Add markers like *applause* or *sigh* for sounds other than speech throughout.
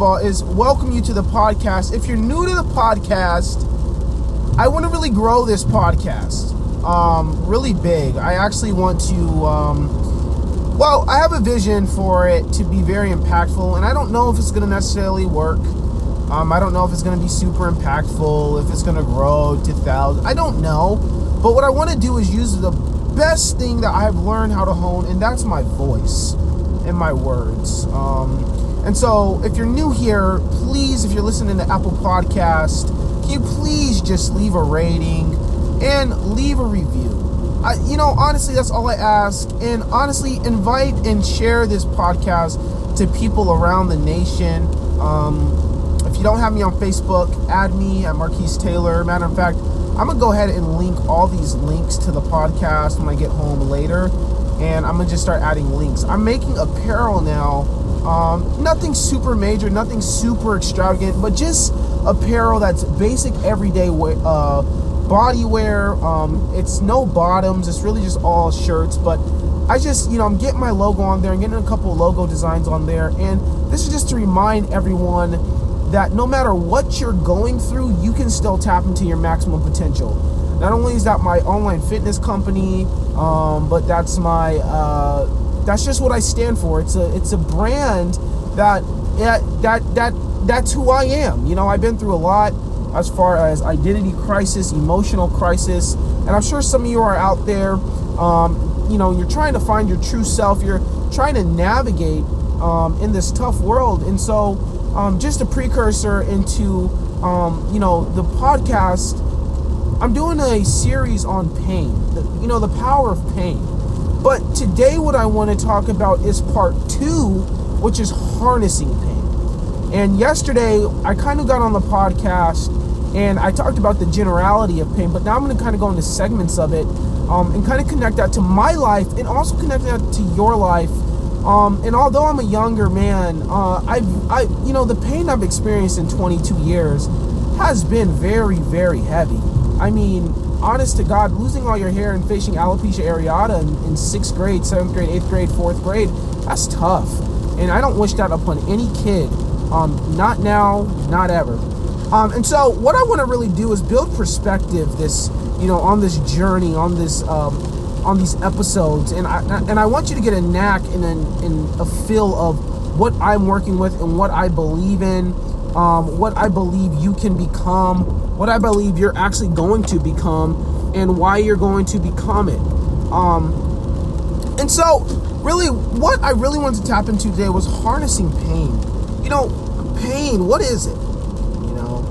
of all, is welcome you to the podcast. If you're new to the podcast, I want to really grow this podcast um, really big. I actually want to, um, well, I have a vision for it to be very impactful, and I don't know if it's going to necessarily work. Um, I don't know if it's going to be super impactful, if it's going to grow to thousands. I don't know. But what I want to do is use the best thing that I've learned how to hone, and that's my voice and my words. Um, and so, if you're new here, please, if you're listening to Apple Podcast, can you please just leave a rating and leave a review? I, you know, honestly, that's all I ask. And honestly, invite and share this podcast to people around the nation. Um, if you don't have me on Facebook, add me at Marquise Taylor. Matter of fact, I'm gonna go ahead and link all these links to the podcast when I get home later, and I'm gonna just start adding links. I'm making apparel now. Um, nothing super major, nothing super extravagant, but just apparel that's basic everyday wear, uh, body wear. Um, it's no bottoms. It's really just all shirts. But I just, you know, I'm getting my logo on there. I'm getting a couple logo designs on there, and this is just to remind everyone that no matter what you're going through, you can still tap into your maximum potential. Not only is that my online fitness company, um, but that's my uh, that's just what I stand for. It's a it's a brand that that that that that's who I am. You know, I've been through a lot as far as identity crisis, emotional crisis, and I'm sure some of you are out there. Um, you know, you're trying to find your true self. You're trying to navigate um, in this tough world, and so um, just a precursor into um, you know the podcast. I'm doing a series on pain, the, you know, the power of pain. But today, what I want to talk about is part two, which is harnessing pain. And yesterday, I kind of got on the podcast and I talked about the generality of pain, but now I'm going to kind of go into segments of it um, and kind of connect that to my life and also connect that to your life um, and although I'm a younger man, uh, I've, I, you know, the pain I've experienced in 22 years has been very, very heavy. I mean, honest to God, losing all your hair and facing alopecia areata in, in sixth grade, seventh grade, eighth grade, fourth grade, that's tough. And I don't wish that upon any kid. Um, not now, not ever. Um, and so, what I want to really do is build perspective. This, you know, on this journey, on this. Um, on these episodes, and I and I want you to get a knack and a feel of what I'm working with and what I believe in, um, what I believe you can become, what I believe you're actually going to become, and why you're going to become it. Um, and so, really, what I really wanted to tap into today was harnessing pain. You know, pain. What is it? You know,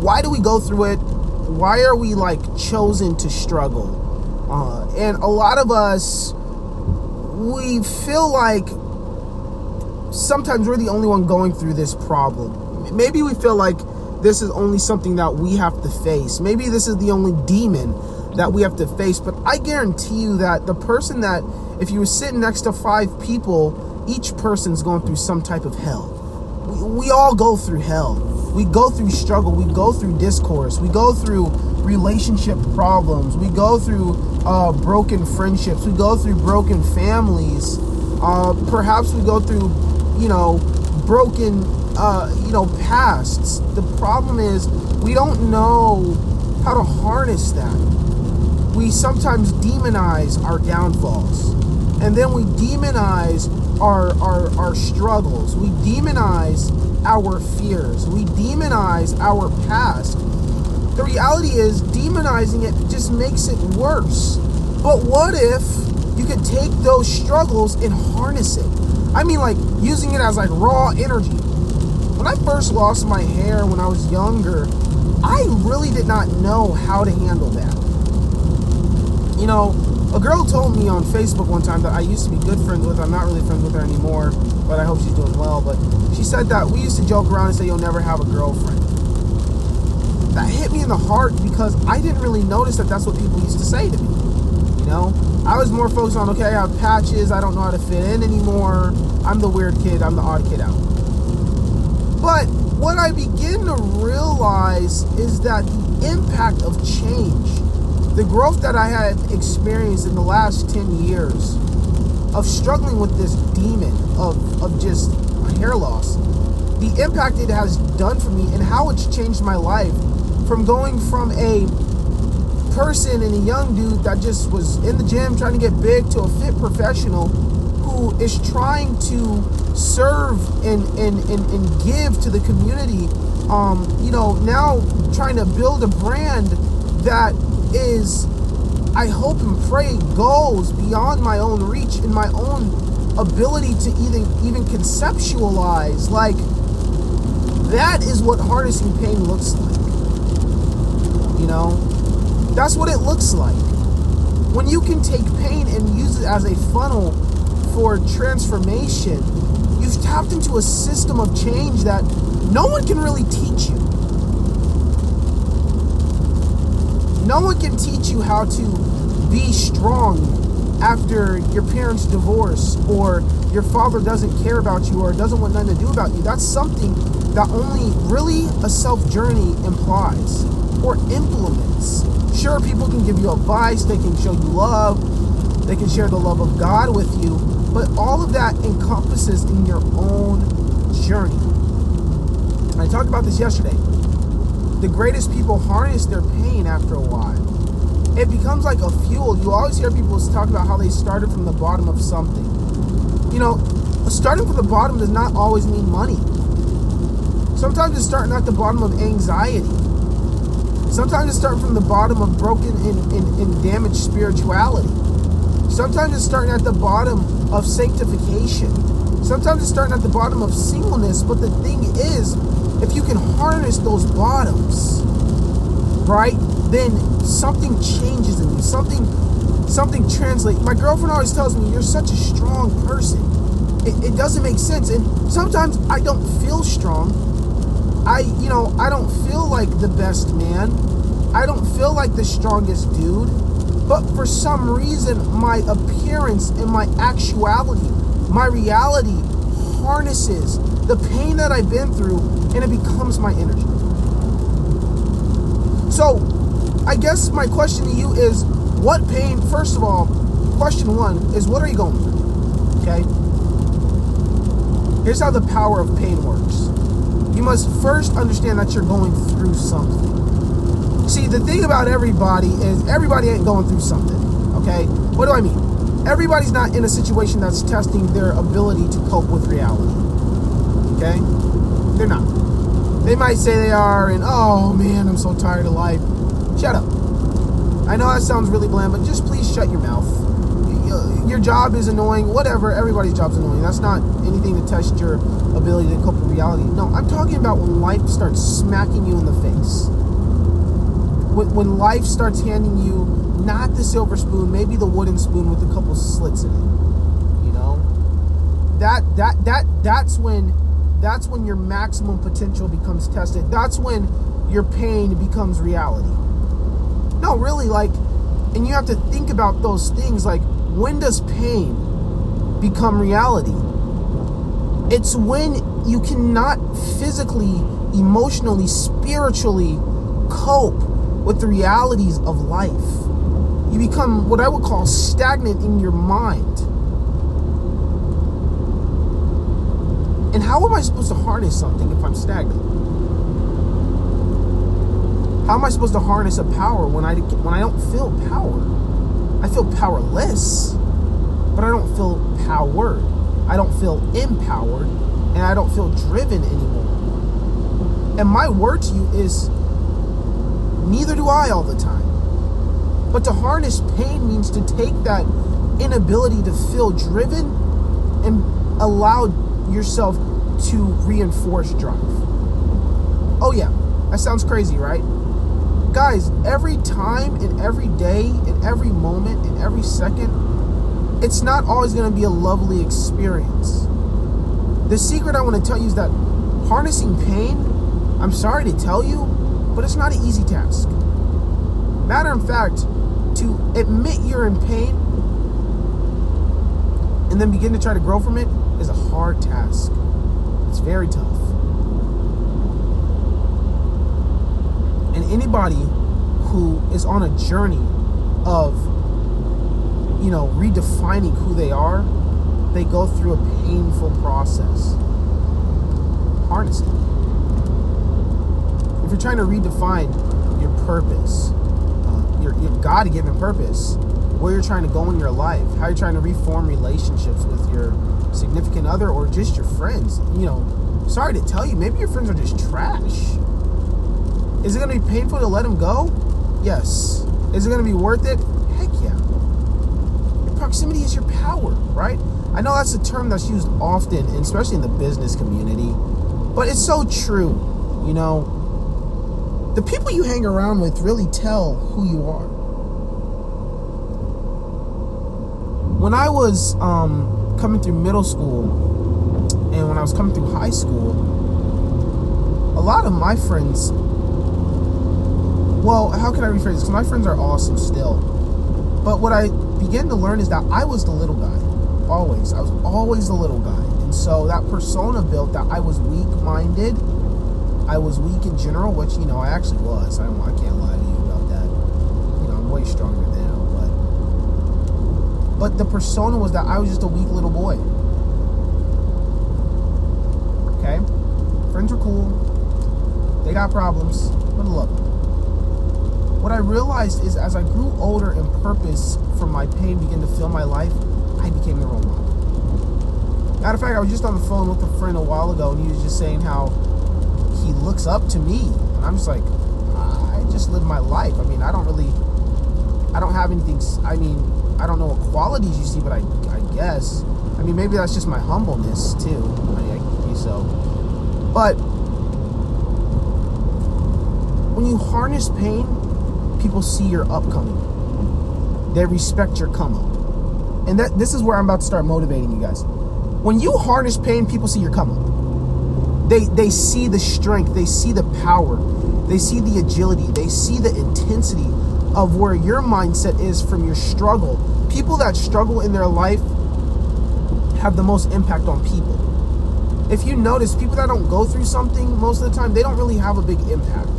why do we go through it? Why are we like chosen to struggle? Uh, and a lot of us, we feel like sometimes we're the only one going through this problem. Maybe we feel like this is only something that we have to face. Maybe this is the only demon that we have to face. But I guarantee you that the person that, if you were sitting next to five people, each person's going through some type of hell. We, we all go through hell. We go through struggle. We go through discourse. We go through relationship problems. We go through uh, broken friendships. We go through broken families. Uh, perhaps we go through, you know, broken, uh, you know, pasts. The problem is we don't know how to harness that. We sometimes demonize our downfalls, and then we demonize our our, our struggles. We demonize our fears. We demonize our past the reality is, demonizing it just makes it worse. But what if you could take those struggles and harness it? I mean, like using it as like raw energy. When I first lost my hair when I was younger, I really did not know how to handle that. You know, a girl told me on Facebook one time that I used to be good friends with. I'm not really friends with her anymore, but I hope she's doing well. But she said that we used to joke around and say, You'll never have a girlfriend that hit me in the heart because I didn't really notice that that's what people used to say to me. You know, I was more focused on okay, I have patches, I don't know how to fit in anymore. I'm the weird kid, I'm the odd kid out. But what I begin to realize is that the impact of change the growth that I had experienced in the last 10 years of struggling with this demon of, of just hair loss, the impact it has done for me and how it's changed my life from going from a person and a young dude that just was in the gym trying to get big to a fit professional who is trying to serve and, and, and, and give to the community. Um, you know, now trying to build a brand that is, I hope and pray, goes beyond my own reach and my own ability to even even conceptualize. Like that is what harnessing pain looks like. You know, that's what it looks like. When you can take pain and use it as a funnel for transformation, you've tapped into a system of change that no one can really teach you. No one can teach you how to be strong after your parents divorce or your father doesn't care about you or doesn't want nothing to do about you. That's something that only really a self journey implies or implements. Sure, people can give you advice, they can show you love, they can share the love of God with you, but all of that encompasses in your own journey. I talked about this yesterday the greatest people harness their pain after a while. It becomes like a fuel. You always hear people talk about how they started from the bottom of something. You know, starting from the bottom does not always mean money. Sometimes it's starting at the bottom of anxiety. Sometimes it's starting from the bottom of broken and, and, and damaged spirituality. Sometimes it's starting at the bottom of sanctification. Sometimes it's starting at the bottom of singleness. But the thing is, if you can harness those bottoms, right, then something changes in you. Something something translates. My girlfriend always tells me, You're such a strong person. It, it doesn't make sense. And sometimes I don't feel strong. I, you know, I don't feel like the best man. I don't feel like the strongest dude. But for some reason, my appearance and my actuality, my reality harnesses the pain that I've been through and it becomes my energy. So, I guess my question to you is what pain, first of all, question one is what are you going through? Okay? Here's how the power of pain works. You must first understand that you're going through something. See, the thing about everybody is everybody ain't going through something. Okay? What do I mean? Everybody's not in a situation that's testing their ability to cope with reality. Okay? They're not. They might say they are, and oh man, I'm so tired of life. Shut up. I know that sounds really bland, but just please shut your mouth. Your job is annoying, whatever. Everybody's job's annoying. That's not anything to test your ability to cope with reality. No, I'm talking about when life starts smacking you in the face. When, when life starts handing you not the silver spoon, maybe the wooden spoon with a couple slits in it. You know? That that that that's when that's when your maximum potential becomes tested. That's when your pain becomes reality. No, really, like, and you have to think about those things like, when does pain become reality? It's when you cannot physically, emotionally, spiritually cope with the realities of life. You become what I would call stagnant in your mind. And how am I supposed to harness something if I'm stagnant? How am I supposed to harness a power when I when I don't feel power? I feel powerless, but I don't feel powered. I don't feel empowered, and I don't feel driven anymore. And my word to you is neither do I all the time. But to harness pain means to take that inability to feel driven and allow yourself to reinforce drive. Oh, yeah, that sounds crazy, right? Guys, every time and every day and every moment and every second, it's not always going to be a lovely experience. The secret I want to tell you is that harnessing pain, I'm sorry to tell you, but it's not an easy task. Matter of fact, to admit you're in pain and then begin to try to grow from it is a hard task. It's very tough. And anybody who is on a journey of you know redefining who they are, they go through a painful process. Harness it. If you're trying to redefine your purpose, uh, your, your God-given purpose, where you're trying to go in your life, how you're trying to reform relationships with your significant other or just your friends, you know, sorry to tell you, maybe your friends are just trash. Is it going to be painful to let him go? Yes. Is it going to be worth it? Heck yeah. Your proximity is your power, right? I know that's a term that's used often, especially in the business community, but it's so true. You know, the people you hang around with really tell who you are. When I was um, coming through middle school and when I was coming through high school, a lot of my friends well, how can I rephrase this? Because my friends are awesome still. But what I began to learn is that I was the little guy. Always. I was always the little guy. And so that persona built that I was weak minded. I was weak in general, which, you know, I actually was. I, I can't lie to you about that. You know, I'm way stronger now. But, but the persona was that I was just a weak little boy. Okay? Friends are cool. They got problems. But look, what I realized is as I grew older and purpose from my pain began to fill my life, I became the role model. Matter of fact, I was just on the phone with a friend a while ago and he was just saying how he looks up to me. And I'm just like, I just live my life. I mean, I don't really, I don't have anything, I mean, I don't know what qualities you see, but I, I guess. I mean, maybe that's just my humbleness too. I, I so. But when you harness pain, people see your upcoming. They respect your come up. And that this is where I'm about to start motivating you guys. When you harness pain, people see your come up. They they see the strength, they see the power, they see the agility, they see the intensity of where your mindset is from your struggle. People that struggle in their life have the most impact on people. If you notice, people that don't go through something most of the time, they don't really have a big impact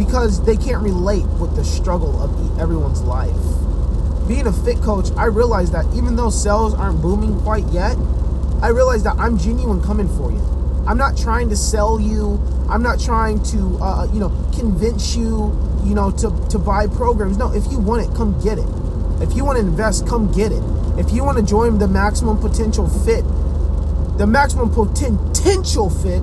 because they can't relate with the struggle of everyone's life. Being a fit coach, I realized that even though sales aren't booming quite yet, I realized that I'm genuine coming for you. I'm not trying to sell you. I'm not trying to, uh, you know, convince you, you know, to, to buy programs. No, if you want it, come get it. If you want to invest, come get it. If you want to join the maximum potential fit, the maximum potential fit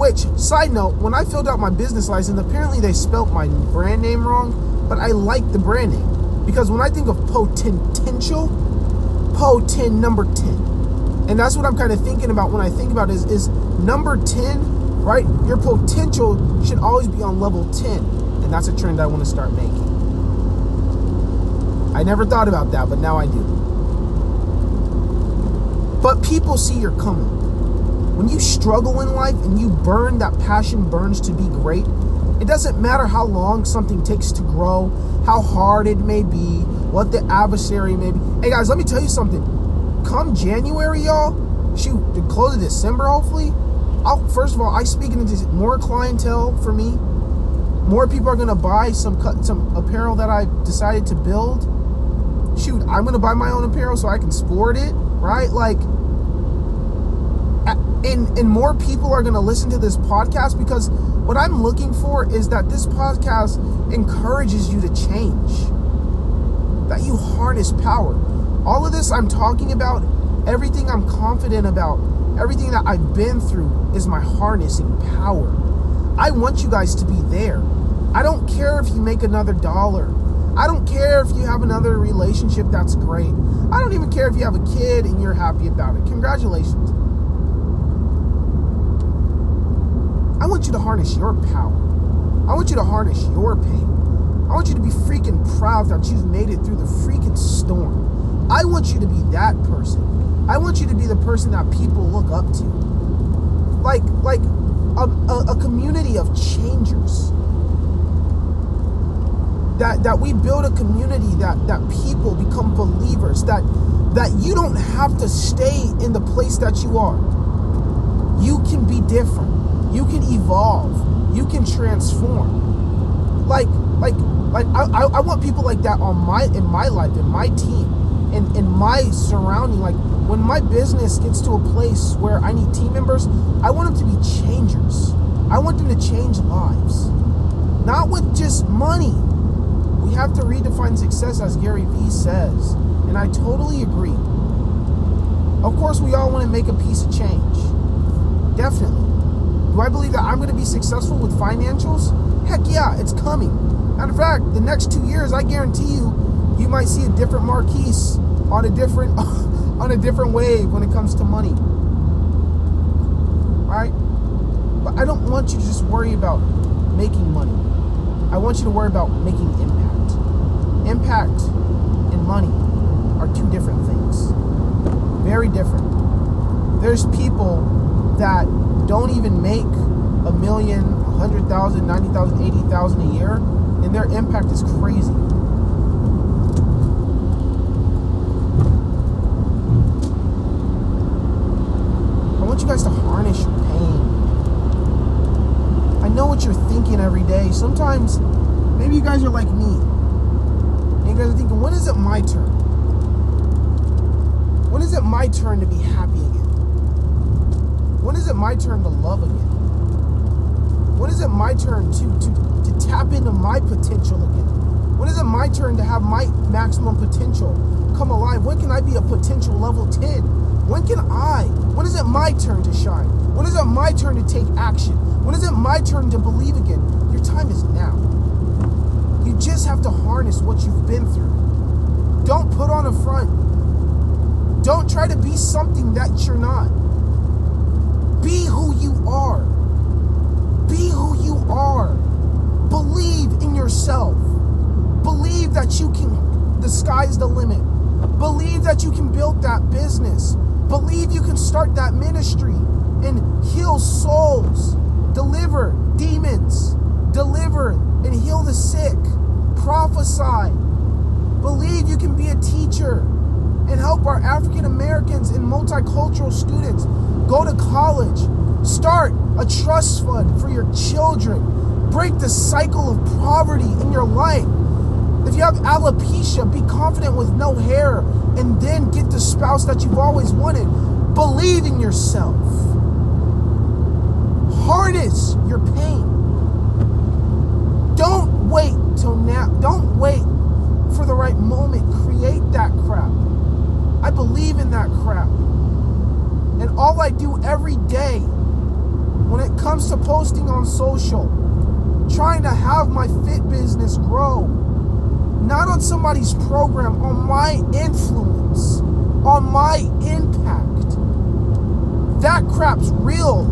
which, side note, when I filled out my business license, apparently they spelt my brand name wrong, but I like the brand name. Because when I think of potential, potent number 10. And that's what I'm kind of thinking about when I think about is, is number 10, right? Your potential should always be on level 10. And that's a trend I want to start making. I never thought about that, but now I do. But people see your come up. When you struggle in life and you burn, that passion burns to be great, it doesn't matter how long something takes to grow, how hard it may be, what the adversary may be. Hey guys, let me tell you something. Come January, y'all, shoot, the close of December, hopefully. I'll, first of all, I speak into more clientele for me. More people are gonna buy some some apparel that I decided to build. Shoot, I'm gonna buy my own apparel so I can sport it, right? Like and and more people are going to listen to this podcast because what I'm looking for is that this podcast encourages you to change. That you harness power. All of this I'm talking about, everything I'm confident about, everything that I've been through is my harnessing power. I want you guys to be there. I don't care if you make another dollar. I don't care if you have another relationship that's great. I don't even care if you have a kid and you're happy about it. Congratulations. I want you to harness your power. I want you to harness your pain. I want you to be freaking proud that you've made it through the freaking storm. I want you to be that person. I want you to be the person that people look up to. Like, like a, a, a community of changers. That, that we build a community that, that people become believers, that, that you don't have to stay in the place that you are. You can be different. You can evolve. You can transform. Like, like like I, I want people like that on my in my life in my team in in my surrounding. Like when my business gets to a place where i need team members i want them to be changers. I want them to change lives. Not with just money. We have to redefine success as gary vee says and i totally agree. Of course we all want to make a piece of change. Definitely do i believe that i'm going to be successful with financials heck yeah it's coming Matter of fact, the next two years, I guarantee you, you might see a different Marquise on a different *laughs* on a different wave when it comes to money. Right? But I don't want you to just worry about making money. I want you to worry about making impact. Impact and money are two different things. Very different. There's people that don't even make a million, a hundred thousand, ninety thousand, eighty thousand a year and their impact is crazy. I want you guys to harness your pain. I know what you're thinking every day. Sometimes, maybe you guys are like me. And you guys are thinking, when is it my turn? When is it my turn to be happy? When is it my turn to love again? When is it my turn to, to to tap into my potential again? When is it my turn to have my maximum potential come alive? When can I be a potential level 10? When can I? When is it my turn to shine? When is it my turn to take action? When is it my turn to believe again? Your time is now. You just have to harness what you've been through. Don't put on a front. Don't try to be something that you're not. Be who you are. Be who you are. Believe in yourself. Believe that you can, the sky's the limit. Believe that you can build that business. Believe you can start that ministry and heal souls, deliver demons, deliver and heal the sick, prophesy. Believe you can be a teacher and help our African Americans and multicultural students go to college. Start a trust fund for your children break the cycle of poverty in your life. If you have alopecia, be confident with no hair and then get the spouse that you've always wanted. Believe in yourself. Harness your pain. Don't wait till now. Don't wait for the right moment. Create that crap. I believe in that crap. And all I do every day when it comes to posting on social trying to have my fit business grow. Not on somebody's program, on my influence, on my impact. That crap's real.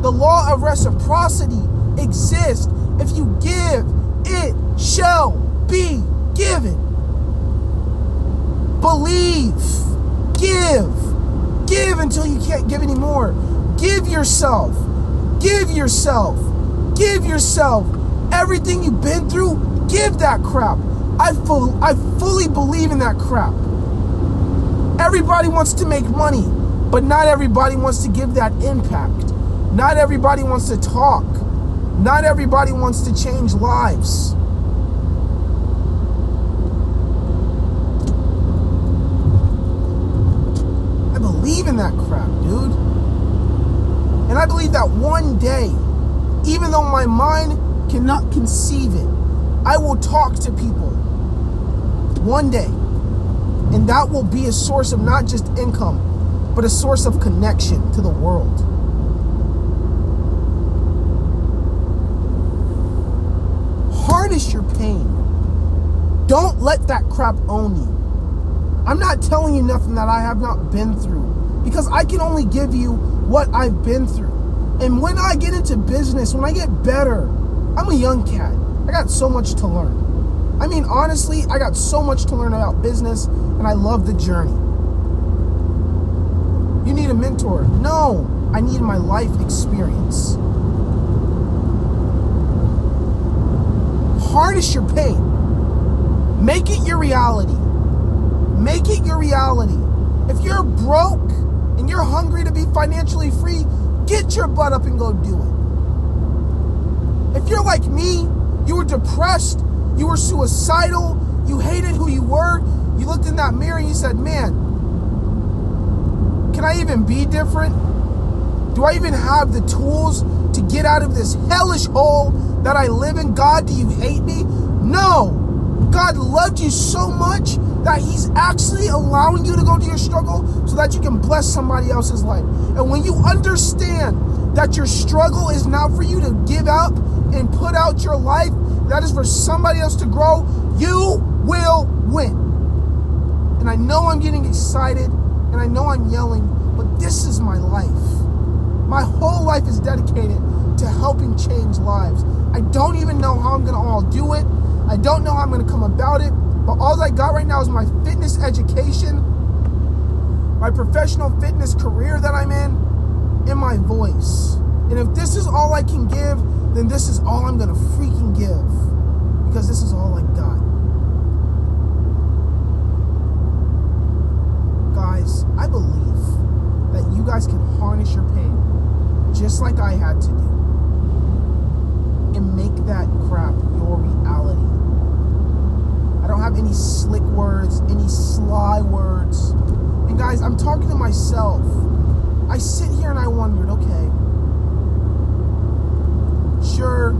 The law of reciprocity exists. If you give, it shall be given. Believe. Give. Give until you can't give anymore. Give yourself. Give yourself. Give yourself everything you've been through. Give that crap. I full, I fully believe in that crap. Everybody wants to make money, but not everybody wants to give that impact. Not everybody wants to talk. Not everybody wants to change lives. Believe in that crap, dude. And I believe that one day even though my mind cannot conceive it, I will talk to people one day. And that will be a source of not just income, but a source of connection to the world. Harness your pain. Don't let that crap own you. I'm not telling you nothing that I have not been through because I can only give you what I've been through. And when I get into business, when I get better, I'm a young cat. I got so much to learn. I mean, honestly, I got so much to learn about business, and I love the journey. You need a mentor. No, I need my life experience. Harness your pain. Make it your reality. Make it your reality. If you're broke and you're hungry to be financially free, Get your butt up and go do it. If you're like me, you were depressed You were suicidal. You hated who you were. You looked in that mirror and you said, Man, can I even be different? Do I even have the tools to get out of this hellish hole that I live in? God, do you hate me? No. God loved you so much that He's actually allowing you to go to your struggle so that you can bless somebody else's life. And when you understand that your struggle is not for you to give up and put out your life, that is for somebody else to grow, you will win. And I know I'm getting excited and I know I'm yelling, but this is my life. My whole life is dedicated to helping change lives. I don't even know how I'm going to all do it. I don't know how I'm going to come about it, but all I got right now is my fitness education, my professional fitness career that I'm in, and my voice. And if this is all I can give, then this is all I'm to freaking give because this is all I got. Guys, I believe that you guys can harness your pain just like I had to do and make that crap your reality. I don't have any slick words, any sly words. And guys, I'm talking to myself. I sit here and I wondered, okay, sure,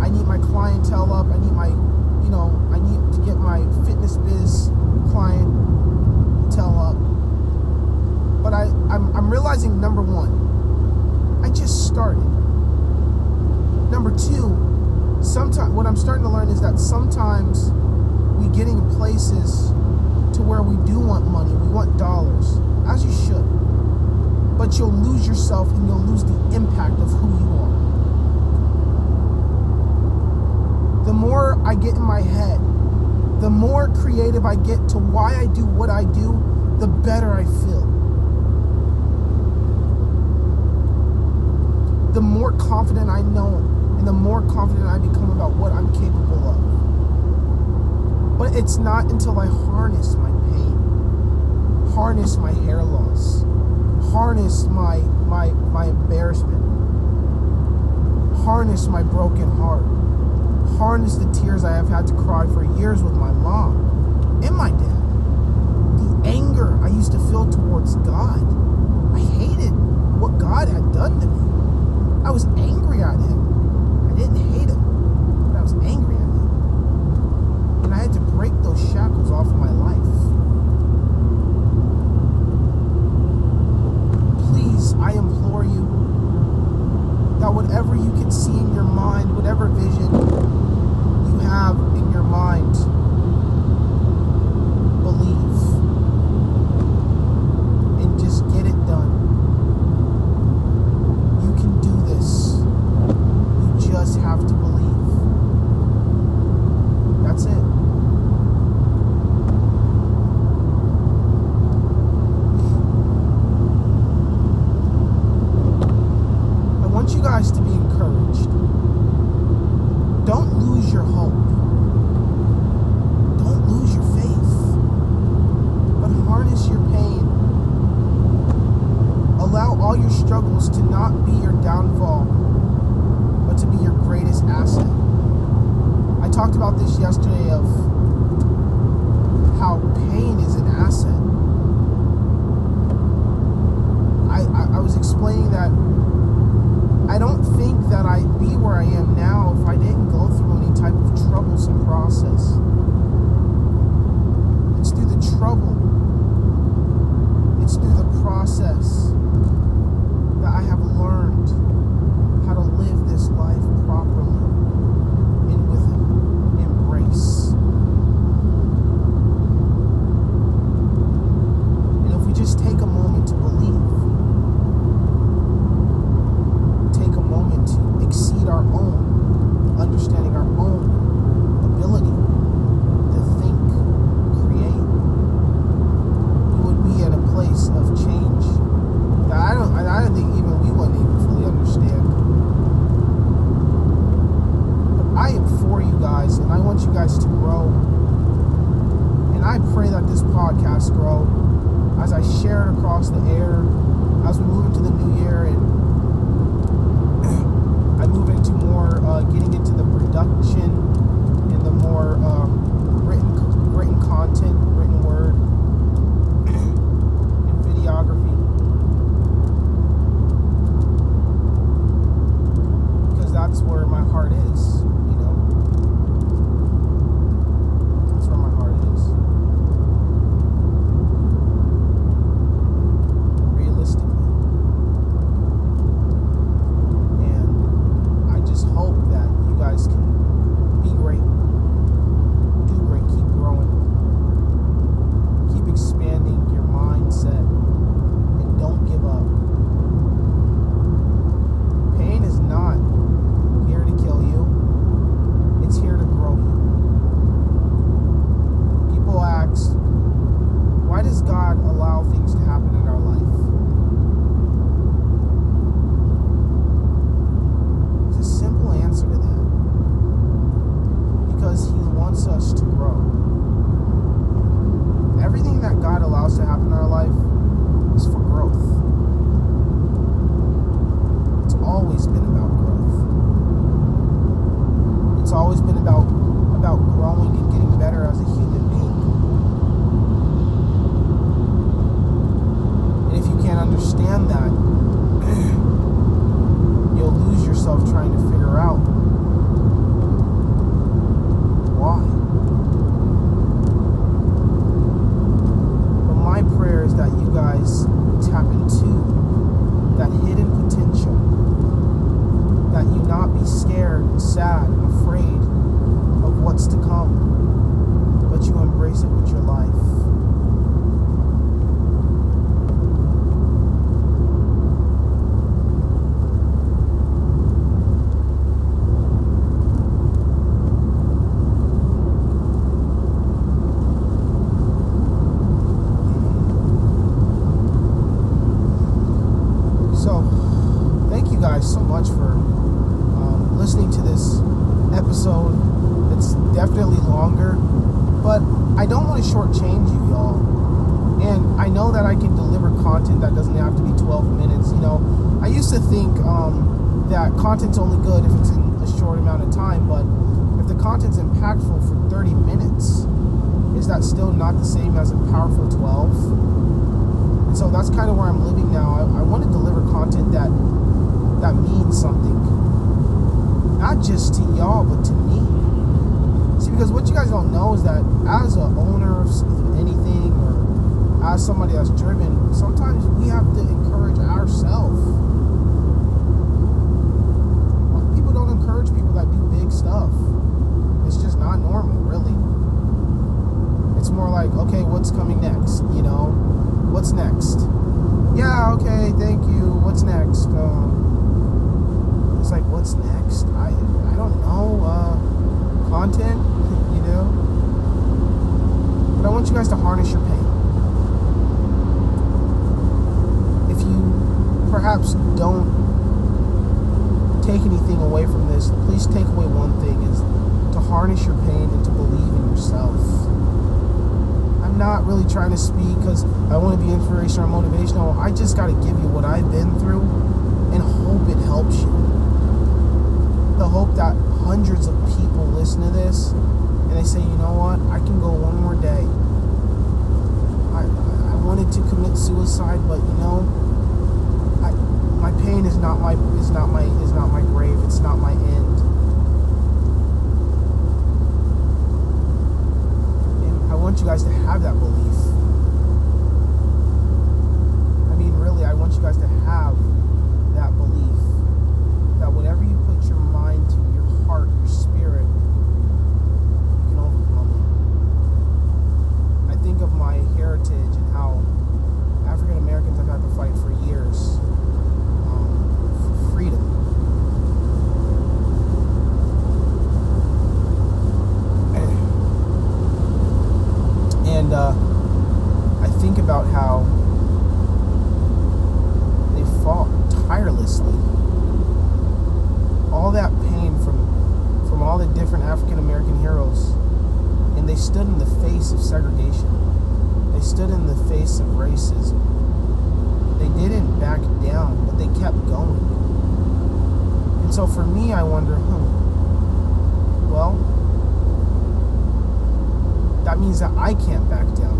I need my clientele up. I need my, you know, I need to get my fitness biz clientele up. But I, I'm, I'm realizing number one, I just started. Number two, sometimes what I'm starting to learn is that sometimes we get in places to where we do want money, we want dollars, as you should. But you'll lose yourself and you'll lose the impact of who you are. The more I get in my head, the more creative I get to why I do what I do, the better I feel. The more confident I know and the more confident I become about what I'm capable of. It's not until I harness my pain, harness my hair loss, harness my my my embarrassment, harness my broken heart, harness the tears I have had to cry for years with my mom and my dad. The anger I used to feel towards God. I hated what God had done to me. I was angry at him. I didn't hate him, but I was angry at him. And I had to break those shackles off my life. Please, I implore you that whatever you can see in your mind, whatever vision you have in your mind, believe and just get it done. You can do this. You just have to believe. That's it. I want you guys to be encouraged. Don't lose your hope. Don't lose your faith. But harness your pain. Allow all your struggles to not be your downfall, but to be your greatest asset. I talked about this yesterday of how pain is an asset. I, I, I was explaining that I don't think that I'd be where I am now if I didn't go through any type of troublesome process. It's through the trouble, it's through the process that I have learned how to live this life properly and with embrace. And if we just take a trying to figure out why. But my prayer is that you guys tap into that hidden potential, that you not be scared and sad and afraid of what's to come, but you embrace it with your life. So, thank you guys so much for um, listening to this episode. It's definitely longer, but I don't want to shortchange you, y'all. And I know that I can deliver content that doesn't have to be 12 minutes. You know, I used to think um, that content's only good if it's in a short amount of time, but if the content's impactful for 30 minutes, is that still not the same as a powerful 12? And so that's kind of where I'm living now. I, I want to deliver content that that means something, not just to y'all, but to me. See, because what you guys don't know is that as an owner of anything or as somebody that's driven, sometimes we have to encourage ourselves. People don't encourage people that do stuff. It's just not normal, really. It's more like, okay, what's coming next? You know, what's next? Yeah, okay, thank you. What's next? Um, it's like, what's next? I I don't know. Uh, content, *laughs* you know. But I want you guys to harness your pain. If you perhaps don't take anything away from this, please take away one thing: is to harness your pain and to believe in yourself. I'm not really trying to speak because I want to be inspirational or motivational. I just got to give you what I've been through and hope it helps you. The hope that hundreds of people listen to this and they say, you know what, I can go one more day. I, I wanted to commit suicide, but you know, my pain is not my is not my is not my grave. It's not my end. And I want you guys to have that belief. I mean, really, I want you guys to have that belief that whatever you put your mind to, your heart, your spirit, you can overcome it. I think of my heritage and how African Americans have had to fight for years um, for freedom. And uh, I think about how they fought tirelessly. All that pain from from all the different African American heroes, and they stood in the face of segregation. They stood in the face of racism. They didn't back down, but they kept going. And so for me, I wonder, hmm, well, that means that I can't back down.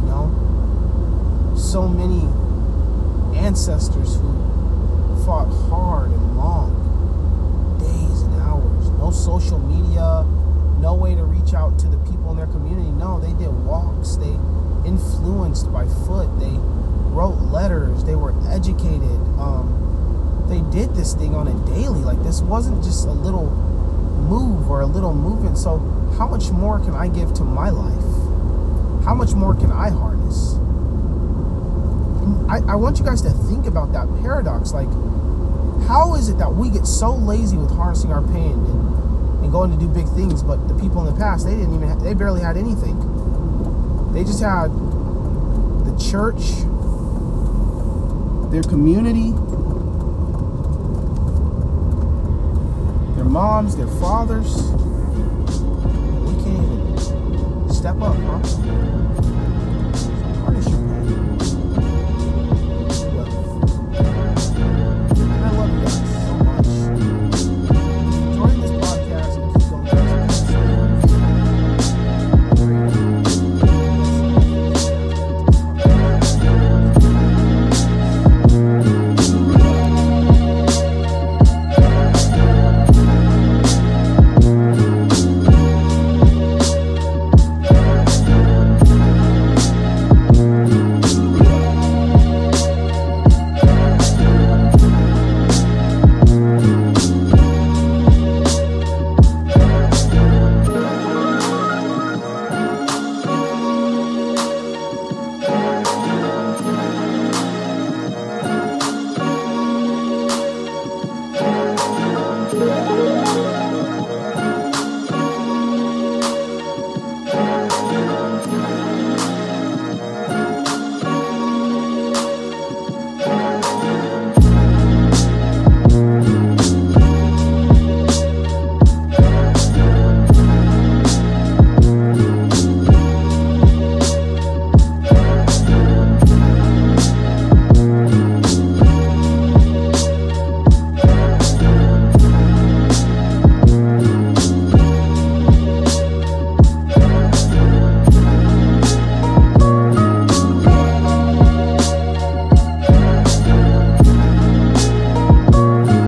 You know? So many ancestors who fought hard and long, days and hours, no social media, no way to reach out to the people in their community. No, they did walks, they influenced by foot, they wrote letters, they were educated. Um, they did this thing on a daily. Like this wasn't just a little move or a little movement. So how much more can I give to my life? How much more can I harness? I, I want you guys to think about that paradox. Like, how is it that we get so lazy with harnessing our pain and, and going to do big things, but the people in the past, they didn't even, have, they barely had anything. They just had the church, their community, moms, their fathers. We can't even step up, huh?